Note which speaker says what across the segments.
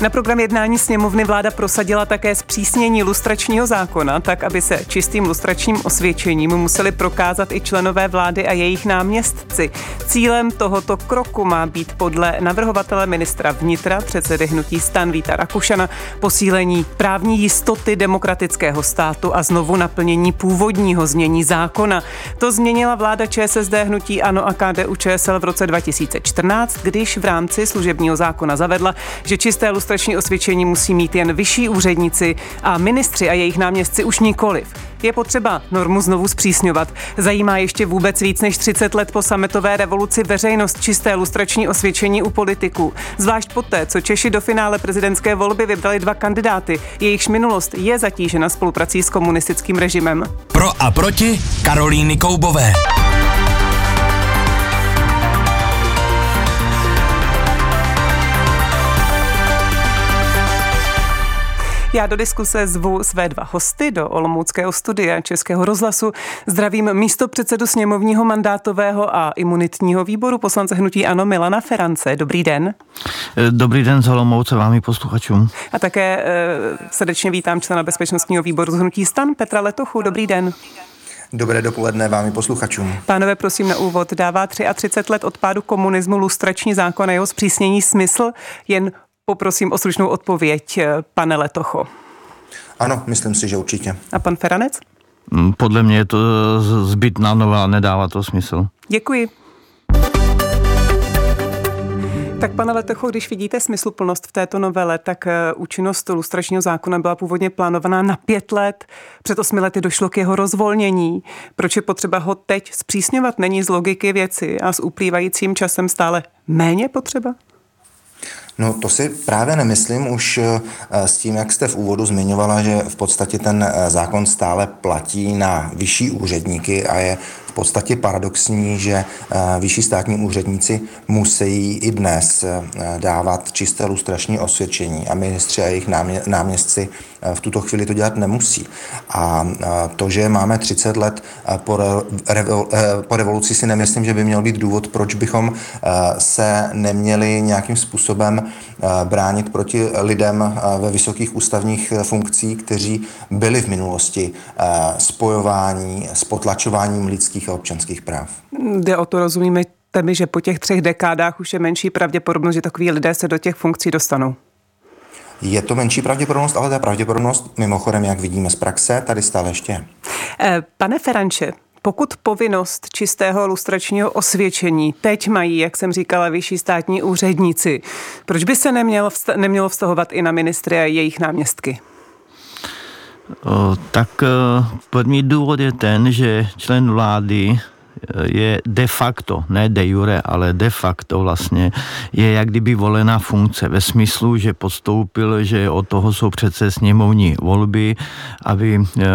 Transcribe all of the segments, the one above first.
Speaker 1: Na program jednání sněmovny vláda prosadila také zpřísnění lustračního zákona, tak aby se čistým lustračním osvědčením museli prokázat i členové vlády a jejich náměstci. Cílem tohoto kroku má být podle navrhovatele ministra vnitra, předsedy hnutí Stan Víta Rakušana, posílení právní jistoty demokratického státu a znovu naplnění původního znění zákona. To změnila vláda ČSSD hnutí ANO a KDU ČSL v roce 2014, když v rámci služebního zákona zavedla, že čisté lustrační osvědčení musí mít jen vyšší úředníci a ministři a jejich náměstci už nikoliv. Je potřeba normu znovu zpřísňovat. Zajímá ještě vůbec víc než 30 let po sametové revoluci veřejnost čisté lustrační osvědčení u politiků. Zvlášť poté, co Češi do finále prezidentské volby vybrali dva kandidáty, jejichž minulost je zatížena spoluprací s komunistickým režimem.
Speaker 2: Pro a proti Karolíny Koubové.
Speaker 1: Já do diskuse zvu své dva hosty do Olomouckého studia Českého rozhlasu. Zdravím místo předsedu sněmovního mandátového a imunitního výboru poslance hnutí Ano Milana Ferance. Dobrý den.
Speaker 3: Dobrý den z Olomouce vám i posluchačům.
Speaker 1: A také e, srdečně vítám člena bezpečnostního výboru z hnutí Stan Petra Letochu. Dobrý den.
Speaker 4: Dobré dopoledne vám i posluchačům.
Speaker 1: Pánové, prosím na úvod. Dává 33 let od pádu komunismu lustrační zákon a jeho zpřísnění smysl jen poprosím o slušnou odpověď, eh, pane Letocho.
Speaker 4: Ano, myslím si, že určitě.
Speaker 1: A pan Feranec?
Speaker 3: Mm, podle mě je to zbytná nová, nedává to smysl.
Speaker 1: Děkuji. Tak pane Letocho, když vidíte smysluplnost v této novele, tak eh, účinnost lustračního zákona byla původně plánovaná na pět let. Před osmi lety došlo k jeho rozvolnění. Proč je potřeba ho teď zpřísňovat? Není z logiky věci a s uplývajícím časem stále méně potřeba?
Speaker 4: No to si právě nemyslím už eh, s tím, jak jste v úvodu zmiňovala, že v podstatě ten eh, zákon stále platí na vyšší úředníky a je v podstatě paradoxní, že eh, vyšší státní úředníci musí i dnes dávat čisté lustrační osvědčení a ministři a jejich náměstci v tuto chvíli to dělat nemusí. A to, že máme 30 let po, po revoluci, si nemyslím, že by měl být důvod, proč bychom se neměli nějakým způsobem bránit proti lidem ve vysokých ústavních funkcí, kteří byli v minulosti spojování s potlačováním lidských a občanských práv.
Speaker 1: Jde o to, rozumíme mi, že po těch třech dekádách už je menší pravděpodobnost, že takový lidé se do těch funkcí dostanou.
Speaker 4: Je to menší pravděpodobnost, ale ta pravděpodobnost, mimochodem, jak vidíme z praxe, tady stále ještě je.
Speaker 1: Eh, pane Feranče, pokud povinnost čistého lustračního osvědčení teď mají, jak jsem říkala, vyšší státní úředníci, proč by se nemělo, nemělo vztahovat i na ministry a jejich náměstky?
Speaker 3: O, tak eh, první důvod je ten, že člen vlády je de facto, ne de jure, ale de facto vlastně je jak kdyby volená funkce ve smyslu, že podstoupil, že od toho jsou přece sněmovní volby, aby, eh,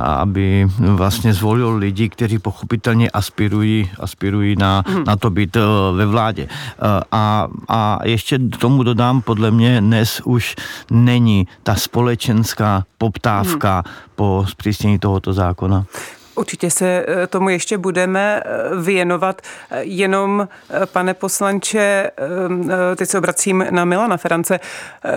Speaker 3: aby vlastně zvolil lidi, kteří pochopitelně aspirují, aspirují na, hmm. na to být eh, ve vládě. Eh, a, a ještě tomu dodám, podle mě dnes už není ta společenská poptávka hmm. po zpřísnění tohoto zákona.
Speaker 1: Určitě se eh, tomu ještě budeme eh, věnovat. Eh, jenom, pane poslanče, teď se obracím na Milana Ferance,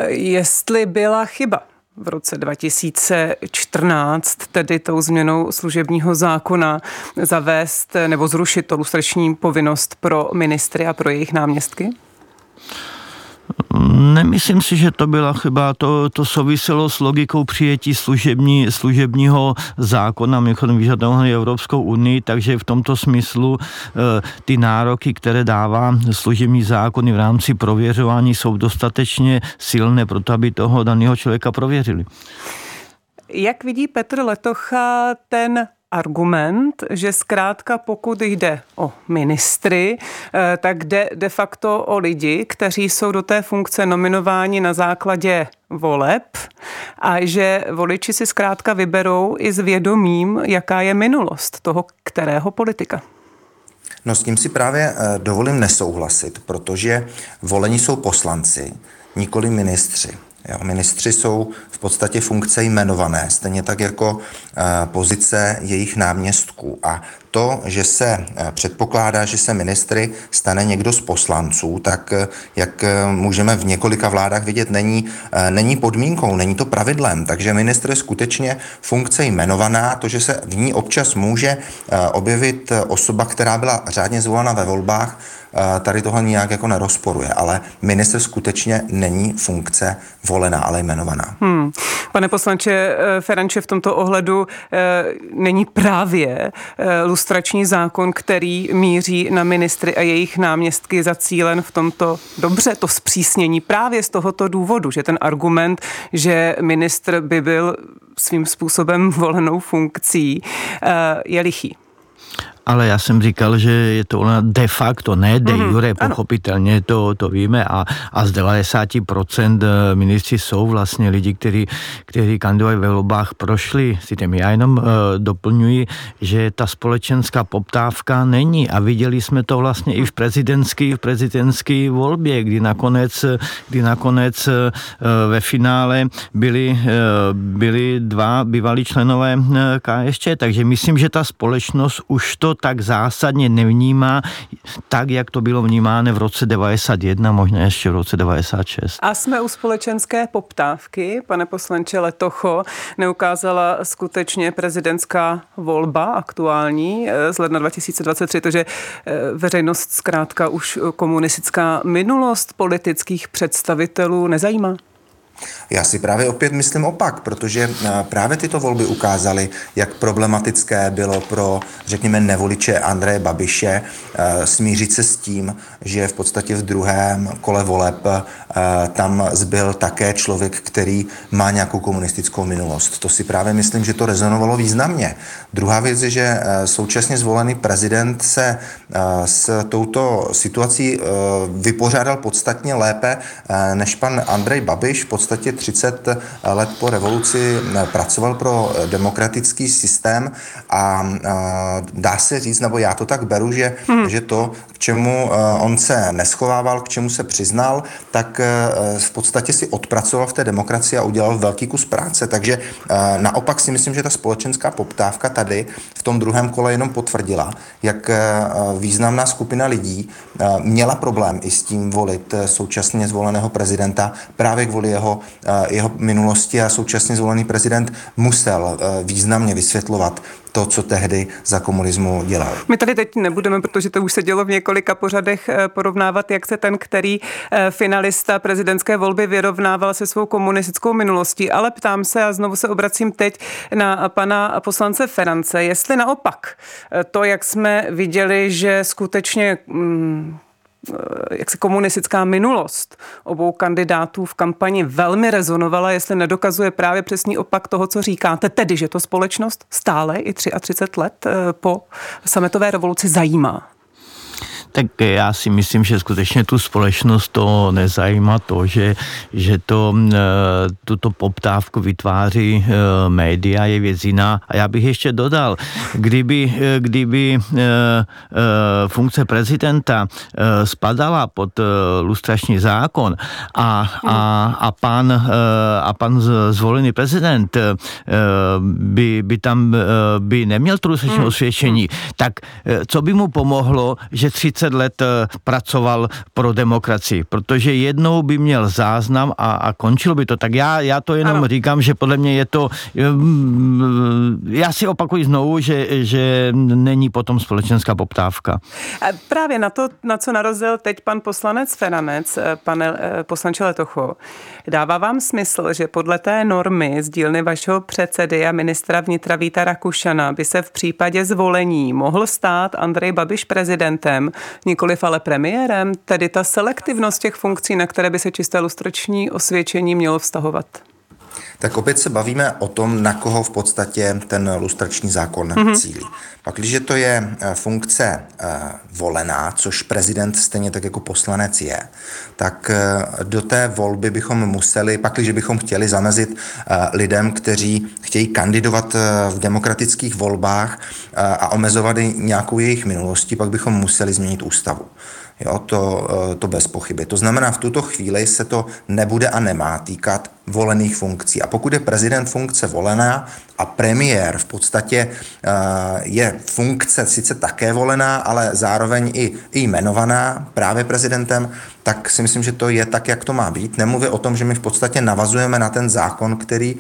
Speaker 1: jestli byla chyba v roce 2014, tedy tou změnou služebního zákona, zavést nebo zrušit to lustrační povinnost pro ministry a pro jejich náměstky?
Speaker 3: Nemyslím si, že to byla chyba. To, to souviselo s logikou přijetí služební, služebního zákona, mimochodem vyžadovaný Evropskou unii, takže v tomto smyslu e, ty nároky, které dává služební zákony v rámci prověřování, jsou dostatečně silné pro to, aby toho daného člověka prověřili.
Speaker 1: Jak vidí Petr Letocha ten argument, že zkrátka pokud jde o ministry, eh, tak jde de facto o lidi, kteří jsou do té funkce nominováni na základě voleb a že voliči si zkrátka vyberou i s vědomím, jaká je minulost toho kterého politika.
Speaker 4: No s tím si právě dovolím nesouhlasit, protože volení jsou poslanci, nikoli ministři. Jo, ministři jsou v podstatě funkce jmenované, stejně tak jako eh, pozice jejich náměstků. A to, že se eh, předpokládá, že se ministry stane někdo z poslanců, tak eh, jak můžeme v několika vládách vidět, není, není podmínkou, není to pravidlem. Takže ministr je skutečně funkce jmenovaná, to, že se v ní občas může objevit osoba, která byla řádně zvolena ve volbách, tady tohle nijak jako nerozporuje, ale minister skutečně není funkce volená, ale jmenovaná.
Speaker 1: Hmm. Pane poslanče eh, Feranče, v tomto ohledu není právě lustrační zákon, který míří na ministry a jejich náměstky zacílen v tomto dobře, to zpřísnění právě z tohoto důvodu, že ten argument, že ministr by byl svým způsobem volenou funkcí, e, je lichý
Speaker 3: ale já jsem říkal, že je to ona de facto, ne de mm-hmm, jure, pochopitelně to, to víme a, a z 90% eh, ministři jsou vlastně lidi, kteří, kteří kandidovali ve volbách prošli si tím. Já jenom uh, doplňuji, že ta společenská poptávka není a viděli jsme to vlastně i v prezidentské v prezidentské volbě, kdy nakonec, kdy nakonec uh, ve finále byli, uh, byli dva bývalí členové KSČ, takže myslím, že ta společnost už to tak zásadně nevnímá, tak, jak to bylo vnímáno v roce 91, možná ještě v roce 96.
Speaker 1: A jsme u společenské poptávky, pane poslanče Letocho, neukázala skutečně prezidentská volba aktuální eh, z ledna 2023, to, že eh, veřejnost zkrátka už komunistická minulost politických představitelů nezajímá?
Speaker 4: Já si právě opět myslím opak, protože eh, právě tyto volby ukázaly, jak problematické bylo pro, řekněme, nevoliče Andreje Babiše eh, smířit se s tím, že v podstatě v druhém kole voleb eh, tam zbyl také člověk, který má nějakou komunistickou minulost. To si právě myslím, že to rezonovalo významně. Druhá věc je, že současně zvolený prezident se s touto situací vypořádal podstatně lépe než pan Andrej Babiš. V podstatě 30 let po revoluci eh, pracoval pro eh, demokratický systém a eh, dá se říct, nebo já to tak beru, že, hmm. že to, k čemu on se neschovával, k čemu se přiznal, tak v podstatě si odpracoval v té demokracii a udělal velký kus práce. Takže naopak si myslím, že ta společenská poptávka tady v tom druhém kole jenom potvrdila, jak významná skupina lidí měla problém i s tím volit současně zvoleného prezidenta právě kvůli jeho jeho minulosti a současně zvolený prezident musel eh, významně vysvětlovat to, co tehdy za komunismu dělal.
Speaker 1: My tady teď nebudeme, protože to už se dělo v několika pořadech, eh, porovnávat, jak se ten, který eh, finalista prezidentské volby vyrovnával se svou komunistickou minulostí, ale ptám se a znovu se obracím teď na pana poslance Ferance, jestli naopak to, jak jsme viděli, že skutečně mm, jak se komunistická minulost obou kandidátů v kampani velmi rezonovala, jestli nedokazuje právě přesný opak toho, co říkáte, tedy, že to společnost stále i 33 let eh, po sametové revoluci zajímá.
Speaker 3: Tak já si myslím, že skutečně tu společnost to nezajímá to, že, že to, eh, tuto poptávku vytváří eh, média, je věc jiná. A já bych ještě dodal, kdyby, eh, kdyby funkce prezidenta spadala pod lustrační zákon a, a, a, pan, a pan zvolený prezident by, by tam by neměl tu lustrační hmm. osvědčení, tak co by mu pomohlo, že 30 30 let eh, pracoval pro demokracii, protože jednou by měl záznam a, a končilo by to. Tak já, já to jenom ano. říkám, že podle mě je to, eh, já si opakuji znovu, že, že není potom společenská poptávka.
Speaker 1: Právě na to, na co narazil teď pan poslanec Feranec, eh, pane poslanče Letocho, dává vám smysl, že podle té normy z dílny vašeho předsedy a ministra vnitra Víta Rakušana by se v případě zvolení mohl stát Andrej Babiš prezidentem, nikoliv ale premiérem, tedy ta selektivnost těch funkcí, na které by se čisté lustrační osvědčení mělo vztahovat?
Speaker 4: Tak opět se bavíme o tom, na koho v podstatě ten lustrační zákon mm-hmm. cílí. Pak, když to je eh, funkce uh, volená, což prezident stejně tak jako poslanec je, tak uh, do té volby bychom museli, pak, když bychom chtěli zamezit lidem, kteří chtějí kandidovat v demokratických volbách a omezovat nějakou jejich minulosti, pak bychom museli změnit ústavu. Jo, to, to bez pochyby. To znamená, v tuto chvíli se to nebude a nemá týkat volených funkcí. A pokud je prezident funkce volená a premiér v podstatě je funkce sice také volená, ale zároveň i, i jmenovaná právě prezidentem, tak si myslím, že to je tak, jak to má být. Nemluvě o tom, že my v podstatě navazujeme na ten zákon, který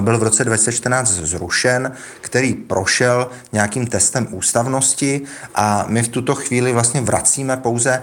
Speaker 4: byl v roce 2014 zrušen, který prošel nějakým testem ústavnosti a my v tuto chvíli vlastně vracíme pouze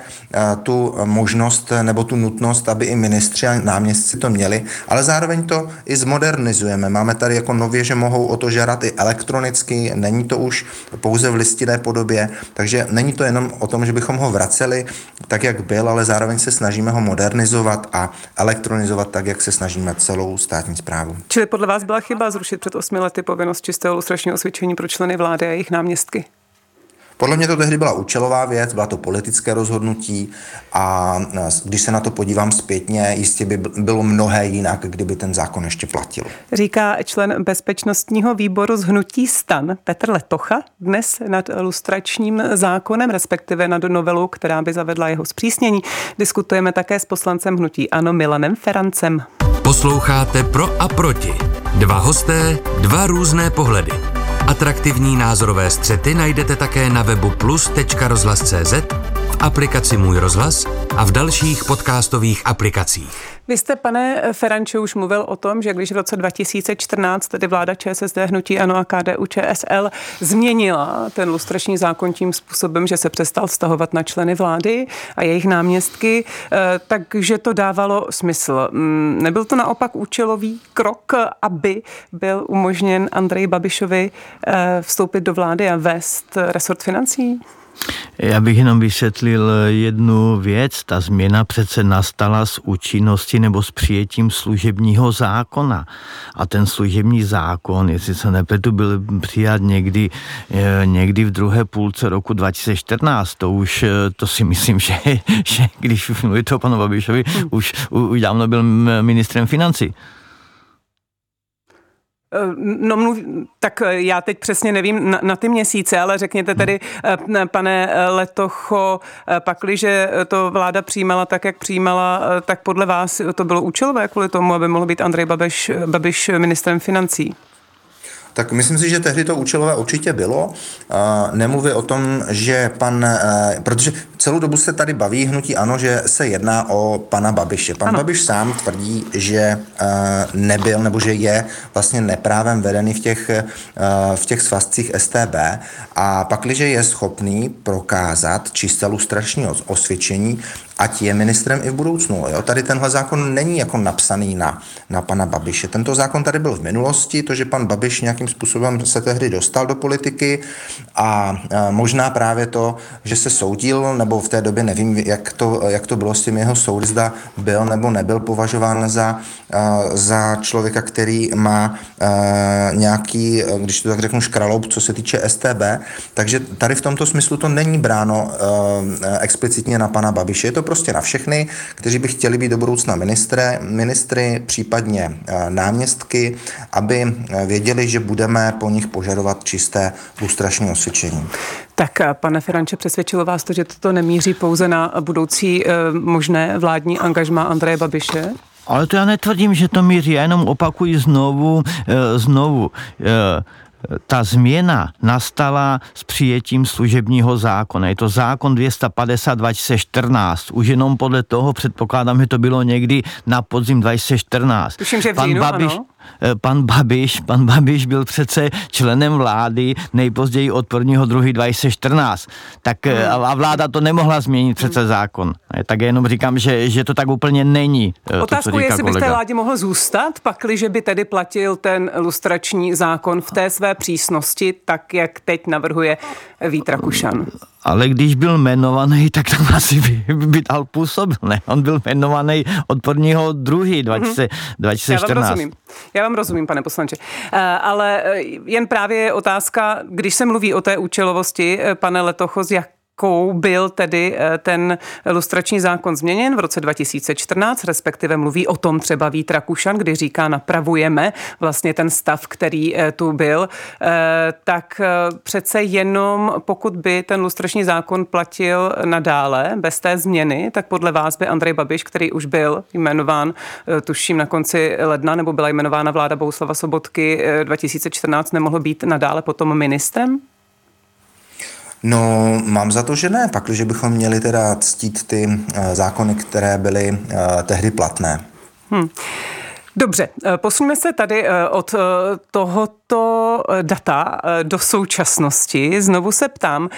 Speaker 4: tu možnost nebo tu nutnost, aby i ministři a náměstci to měli, ale zároveň to i zmodernizujeme. Máme tady jako nově, že mohou o to žádat i elektronicky, není to už pouze v listinné podobě, takže není to jenom o tom, že bychom ho vraceli tak, jak byl, ale zároveň se snažíme ho modernizovat a elektronizovat tak, jak se snažíme celou státní zprávu.
Speaker 1: Čili podle vás byla chyba zrušit před osmi lety povinnost čistého lustračního osvědčení pro členy vlády a jejich náměstky?
Speaker 4: Podle mě to tehdy byla účelová věc, byla to politické rozhodnutí a když se na to podívám zpětně, jistě by bylo mnohé jinak, kdyby ten zákon ještě platil.
Speaker 1: Říká člen bezpečnostního výboru z Hnutí stan Petr Letocha dnes nad lustračním zákonem, respektive nad novelu, která by zavedla jeho zpřísnění. Diskutujeme také s poslancem Hnutí Ano Milanem Ferancem.
Speaker 2: Posloucháte Pro a proti. Dva hosté, dva různé pohledy. Atraktivní názorové střety najdete také na webu plus.rozhlas.cz, aplikaci Můj rozhlas a v dalších podcastových aplikacích.
Speaker 1: Vy jste, pane Feranče, už mluvil o tom, že když v roce 2014 tedy vláda ČSSD, Hnutí Ano a KDU ČSL změnila ten lustrační zákon tím způsobem, že se přestal vztahovat na členy vlády a jejich náměstky, eh, takže to dávalo smysl. Mm, nebyl to naopak účelový krok, aby byl umožněn Andrej Babišovi eh, vstoupit do vlády a vést resort financí?
Speaker 3: Já bych jenom vysvětlil jednu věc. Ta změna přece nastala s účinností nebo s přijetím služebního zákona. A ten služební zákon, jestli se nepletu, byl přijat někdy, eh, někdy v druhé půlce roku 2014. To už, eh, to si myslím, že, že když mluvíte o panu Babišovi, hmm. už, už dávno byl ministrem financí.
Speaker 1: Eh, no, mluv, tak eh, já teď přesně nevím na, na ty měsíce, ale řekněte tedy, eh, pane Letocho, pakliže to vláda přijímala tak, jak přijímala, tak podle vás to bylo účelové kvůli tomu, aby mohl být Andrej Babiš, Babiš ministrem financí?
Speaker 4: Tak myslím si, že tehdy to účelové určitě bylo. Nemluvě o tom, že pan, e, protože celou dobu se tady baví hnutí ano, že se jedná o pana Babiše. Pan ano. Babiš sám tvrdí, že e, nebyl nebo že je vlastně neprávem vedený v těch, e, v těch svazcích STB a pakliže je schopný prokázat čisté lustrační osvědčení, ať je ministrem i v budoucnu. Jo? Tady tenhle zákon není jako napsaný na, na pana Babiše. Tento zákon tady byl v minulosti, to, že pan Babiš nějakým způsobem se tehdy dostal do politiky a, a možná právě to, že se soudil, nebo v té době nevím, jak to, jak to bylo s tím jeho soudy, zda byl nebo nebyl považován za, a, za člověka, který má a, nějaký, když to tak řeknu, škraloup, co se týče STB. Takže tady v tomto smyslu to není bráno explicitně na pana Babiše. Je to prostě na všechny, kteří by chtěli být do budoucna ministry, ministry případně eh, náměstky, aby eh, věděli, že budeme po nich požadovat čisté lustrační osvědčení.
Speaker 1: Tak, eh, pane Feranče, přesvědčilo vás to, že toto nemíří pouze na budoucí možné vládní angažma Andreje Babiše?
Speaker 3: Ale to já netvrdím, že to míří, já jenom opakuji znovu, znovu ta změna nastala s přijetím služebního zákona. Je to zákon 250 2014. Už jenom podle toho předpokládám, že to bylo někdy na podzim 2014.
Speaker 1: Tuším, že v Pan říjnu, Babiš, ano.
Speaker 3: Eh, pan Babiš, pan Babiš byl přece členem vlády nejpozději od 1. 2. 2014. Tak eh, hmm. a vláda to nemohla změnit přece zákon. Eh, tak jenom říkám, že, že to tak úplně není.
Speaker 1: Otázku
Speaker 3: to,
Speaker 1: je, jestli
Speaker 3: byste
Speaker 1: vládě mohl zůstat, pakliže by tedy platil ten lustrační zákon v té své přísnosti, tak jak teď navrhuje Vít Rakušan
Speaker 3: ale když byl jmenovaný, tak tam asi by, by dal působil, ne? On byl jmenovaný od prvního druhý 20, 2014. Já vám rozumím,
Speaker 1: Já vám rozumím pane poslanče. Eh, ale eh, jen právě je otázka, když se mluví o té účelovosti, eh, pane Letocho, z jak jakou byl tedy eh, ten lustrační zákon změněn v roce 2014, respektive mluví o tom třeba Vít Rakušan, kdy říká, napravujeme vlastně ten stav, který eh, tu byl, eh, tak přece jenom pokud by ten lustrační zákon platil nadále bez té změny, tak podle vás by Andrej Babiš, který už byl jmenován, tuším na konci ledna, nebo byla jmenována vláda Bouslava Sobotky 2014, nemohl být nadále potom ministrem?
Speaker 4: No, mám za to, že ne, pak, že bychom měli teda ctít ty eh, zákony, které byly eh, tehdy platné. Hmm.
Speaker 1: Dobře, eh, posuneme se tady od tohoto data do současnosti. Znovu se ptám,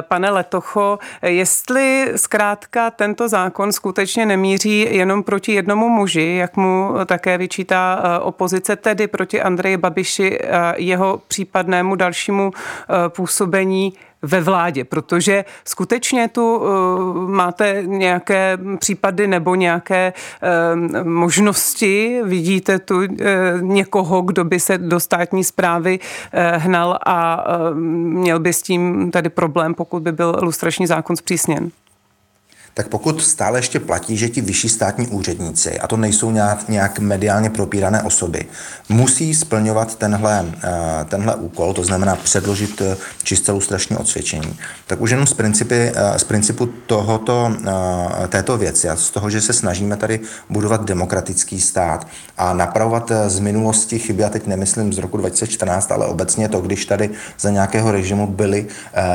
Speaker 1: pane Letocho, jestli zkrátka tento zákon skutečně nemíří jenom proti jednomu muži, jak mu také vyčítá opozice, tedy proti Andreji Babiši a jeho případnému dalšímu působení ve vládě, protože skutečně tu uh, máte nějaké případy nebo nějaké uh, možnosti, vidíte tu uh, někoho, kdo by se do státní zprávy hnal a měl by s tím tady problém, pokud by byl lustrační zákon zpřísněn
Speaker 4: tak pokud stále ještě platí, že ti vyšší státní úředníci, a to nejsou nějak, nějak mediálně propírané osoby, musí splňovat tenhle, eh, tenhle úkol, to znamená předložit eh, čisté lustrační odsvědčení, tak už jenom z, principy, eh, z principu tohoto, této věci a z toho, že se snažíme tady budovat demokratický stát a napravovat z minulosti chyby, a teď nemyslím z roku 2014, ale obecně to, když tady za nějakého režimu byly,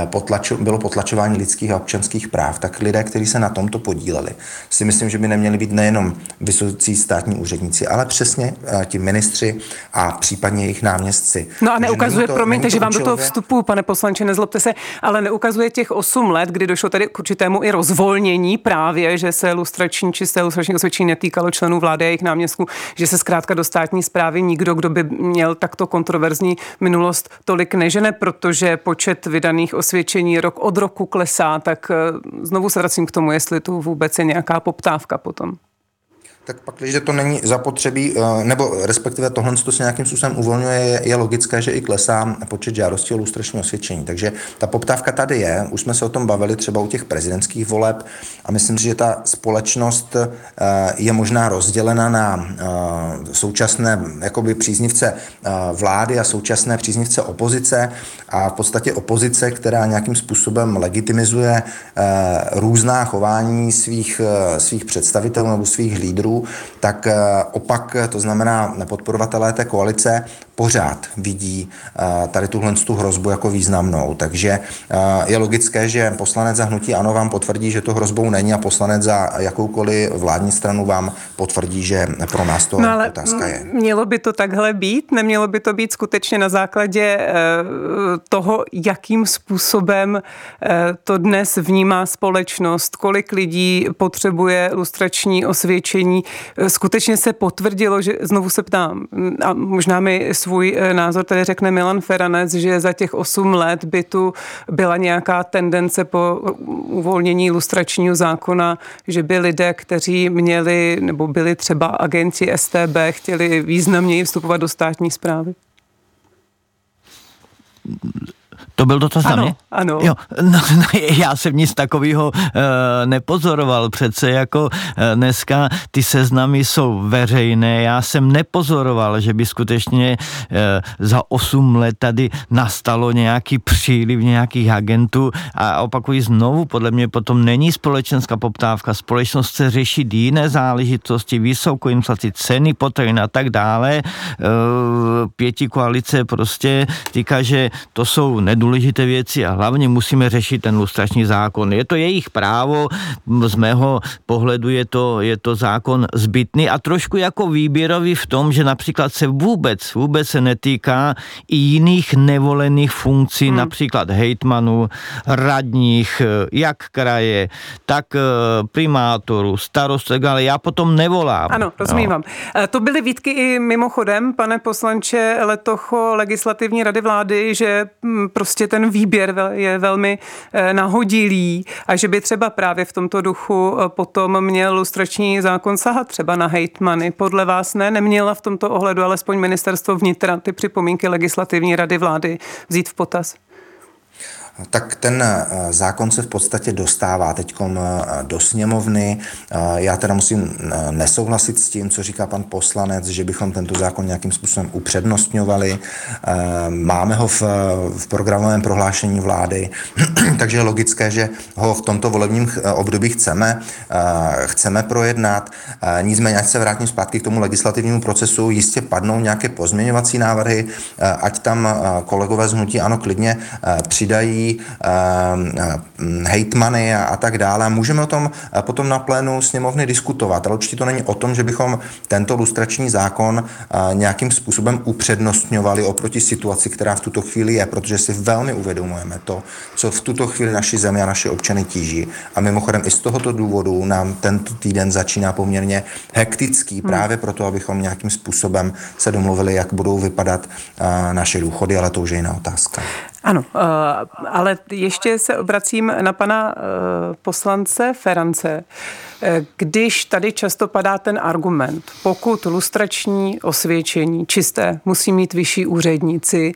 Speaker 4: potlačo, bylo potlačování lidských a občanských práv, tak lidé, kteří se na tomto podíleli, si myslím, že by neměli být nejenom vysocí státní úředníci, ale přesně uh, ti ministři a případně jejich náměstci.
Speaker 1: No a neukazuje, to, promiňte, že vám do toho vstupu, pane poslanče, nezlobte se, ale neukazuje těch 8 let, kdy došlo tady k určitému i rozvolnění právě, že se lustrační čisté lustrační osvědčení netýkalo členů vlády a jejich náměstků, že se zkrátka do státní zprávy nikdo, kdo by měl takto kontroverzní minulost, tolik nežene, protože počet vydaných osvědčení rok od roku klesá, tak eh, znovu se vracím k tomu, jestli tu vůbec je nějaká poptávka potom.
Speaker 4: Tak pak, když to není zapotřebí, eh, nebo respektive tohle to se nějakým způsobem uvolňuje, je, logické, že i klesá počet žádostí o lustrační osvědčení. Takže ta poptávka tady je, už jsme se o tom bavili třeba u těch prezidentských voleb a myslím si, že ta společnost eh, je možná rozdělena na eh, současné jakoby příznivce vlády a současné příznivce opozice a v podstatě opozice, která nějakým způsobem legitimizuje různá chování svých, svých představitelů nebo svých lídrů, tak eh, opak, to znamená podporovatelé té koalice, pořád vidí eh, tady tuhle tu hrozbu jako významnou. Takže eh, je logické, že poslanec za hnutí ANO vám potvrdí, že to hrozbou není a poslanec za jakoukoliv vládní stranu vám potvrdí, že pro nás to no ale otázka je.
Speaker 1: Mělo by to takhle být? Nemělo by to být skutečně na základě toho, jakým způsobem to dnes vnímá společnost, kolik lidí potřebuje lustrační osvědčení, Eh, skutečně se potvrdilo, že znovu se ptám, a možná mi svůj eh, názor tady řekne Milan Feranec, že za těch 8 let by tu byla nějaká tendence po uvolnění lustračního zákona, že by lidé, kteří měli nebo byli třeba agenti STB, chtěli významněji vstupovat do státní zprávy?
Speaker 3: To byl dotaz
Speaker 1: ano,
Speaker 3: na mě?
Speaker 1: Ano,
Speaker 3: jo, no, no, já jsem nic takového uh, nepozoroval. Přece jako uh, dneska ty seznamy jsou veřejné. Já jsem nepozoroval, že by skutečně uh, za 8 let tady nastalo nějaký příliv nějakých agentů a opakuji znovu, podle mě potom není společenská poptávka. Společnost chce řešit jiné záležitosti, vysokou inflaci, ceny potravin a tak dále. Uh, pěti koalice prostě říká, že to jsou nedůležité důležité věci a hlavně musíme řešit ten lustrační zákon. Je to jejich právo, z mého pohledu je to, je to zákon zbytný a trošku jako výběrový v tom, že například se vůbec, vůbec se netýká i jiných nevolených funkcí, hmm. například hejtmanů, radních, jak kraje, tak eh, primátorů, starostek, ale já potom nevolám.
Speaker 1: Ano, rozumím vám. Eh, to byly výtky i mimochodem, pane poslanče Letocho, legislativní rady vlády, že hm, prostě prostě ten výběr je velmi eh, nahodilý a že by třeba právě v tomto duchu eh, potom měl lustrační zákon sahat třeba na hejtmany. Podle vás ne, neměla v tomto ohledu alespoň ministerstvo vnitra ty připomínky legislativní rady vlády vzít v potaz?
Speaker 4: Tak ten zákon se v podstatě dostává teď do sněmovny. Já teda musím nesouhlasit s tím, co říká pan poslanec, že bychom tento zákon nějakým způsobem upřednostňovali. Máme ho v, v programovém prohlášení vlády, takže je logické, že ho v tomto volebním období chceme, chceme projednat. Nicméně, ať se vrátím zpátky k tomu legislativnímu procesu, jistě padnou nějaké pozměňovací návrhy, ať tam kolegové z hnutí ano klidně přidají hejtmany a, a tak dále. Můžeme o tom potom na plénu sněmovny diskutovat, ale určitě to není o tom, že bychom tento lustrační zákon nějakým způsobem upřednostňovali oproti situaci, která v tuto chvíli je, protože si velmi uvědomujeme to, co v tuto chvíli naši zemi a naše občany tíží. A mimochodem i z tohoto důvodu nám tento týden začíná poměrně hektický, hmm. právě proto, abychom nějakým způsobem se domluvili, jak budou vypadat naše důchody, ale to už je jiná otázka.
Speaker 1: Ano, eh, ale ještě se obracím na pana eh, poslance Ferance. Eh, když tady často padá ten argument, pokud lustrační osvědčení čisté musí mít vyšší úředníci,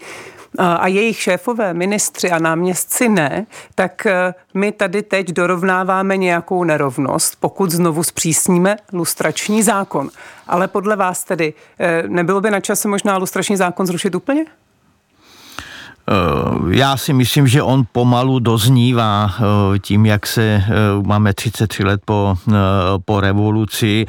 Speaker 1: a jejich šéfové, ministři a náměstci ne, tak my tady teď dorovnáváme nějakou nerovnost, pokud znovu zpřísníme lustrační zákon. Ale podle vás tedy nebylo by na čase možná lustrační zákon zrušit úplně?
Speaker 3: Eh, já si myslím, že on pomalu doznívá eh, tím, jak se eh, máme 33 let po, po revoluci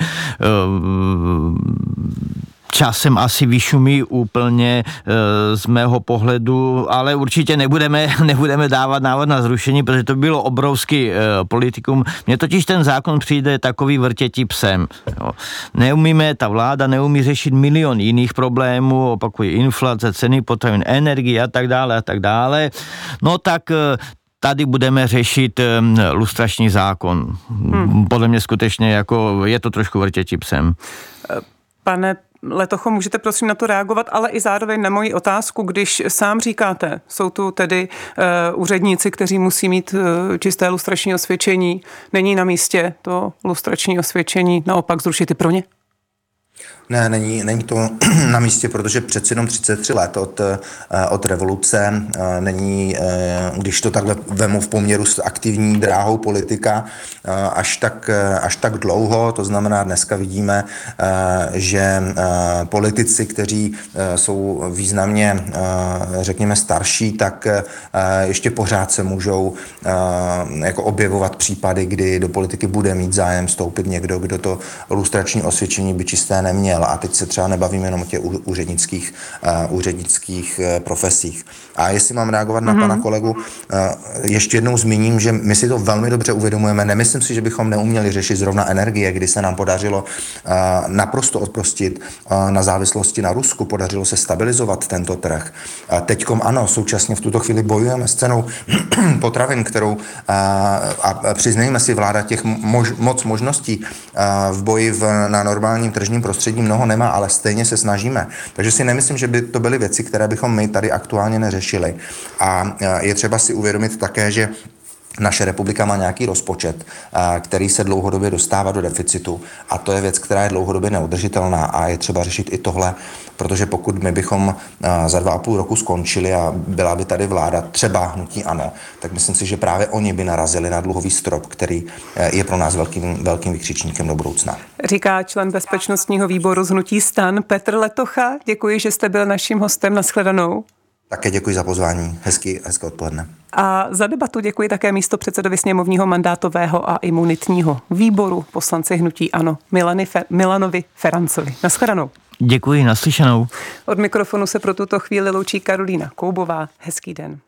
Speaker 3: časem asi vyšumí úplně e, z mého pohledu, ale určitě nebudeme, nebudeme dávat návod na zrušení, protože to bylo obrovský e, politikum. Mně totiž ten zákon přijde takový vrtětí psem. Jo. Neumíme, ta vláda neumí řešit milion jiných problémů, opakují inflace, ceny potravin, energie a tak dále a tak dále. No tak e, tady budeme řešit lustrační zákon. Hmm. Podle mě skutečně jako je to trošku vrtětí psem.
Speaker 1: Pane Letocho, můžete prosím na to reagovat, ale i zároveň na moji otázku, když sám říkáte, jsou tu tedy uh, úředníci, kteří musí mít uh, čisté lustrační osvědčení, není na místě to lustrační osvědčení naopak zrušit i pro ně?
Speaker 4: Ne, není, není to na místě, protože přeci jenom 33 let od, eh, od revoluce eh, není, eh, když to takhle vemu v poměru s aktivní dráhou politika, až tak, až tak dlouho. To znamená, dneska vidíme, že politici, kteří jsou významně, řekněme, starší, tak ještě pořád se můžou jako objevovat případy, kdy do politiky bude mít zájem vstoupit někdo, kdo to lustrační osvědčení by čisté neměl. A teď se třeba nebavíme jenom o těch úřednických, uh, úřednických uh, profesích. A jestli mám reagovat na mm-hmm. pana kolegu, uh, ještě jednou zmíním, že my si to velmi dobře uvědomujeme. Nemyslím si, že bychom neuměli řešit zrovna energie, kdy se nám podařilo uh, naprosto odprostit uh, na závislosti na Rusku, podařilo se stabilizovat tento trh. Uh, teďkom ano, současně v tuto chvíli bojujeme s cenou potravin, kterou uh, a přiznejme si, vláda těch mož, moc možností uh, v boji v, na normálním tržním prostředí mnoho nemá, ale stejně se snažíme. Takže si nemyslím, že by to byly věci, které bychom my tady aktuálně neřešili. A je třeba si uvědomit také, že naše republika má nějaký rozpočet, který se dlouhodobě dostává do deficitu a to je věc, která je dlouhodobě neudržitelná a je třeba řešit i tohle, protože pokud my bychom za dva a půl roku skončili a byla by tady vláda třeba hnutí ano, tak myslím si, že právě oni by narazili na dluhový strop, který e, je pro nás velkým, velkým vykřičníkem do budoucna.
Speaker 1: Říká člen bezpečnostního výboru z hnutí stan Petr Letocha. Děkuji, že jste byl naším hostem. na shledanou.
Speaker 4: Také děkuji za pozvání. Hezky, hezké odpoledne.
Speaker 1: A za debatu děkuji také místo předsedovi sněmovního mandátového a imunitního výboru poslanci hnutí ANO Milany Fe- Milanovi Ferancovi. Naschledanou.
Speaker 3: Děkuji, naslyšenou.
Speaker 1: Od mikrofonu se pro tuto chvíli loučí Karolína Koubová. Hezký den.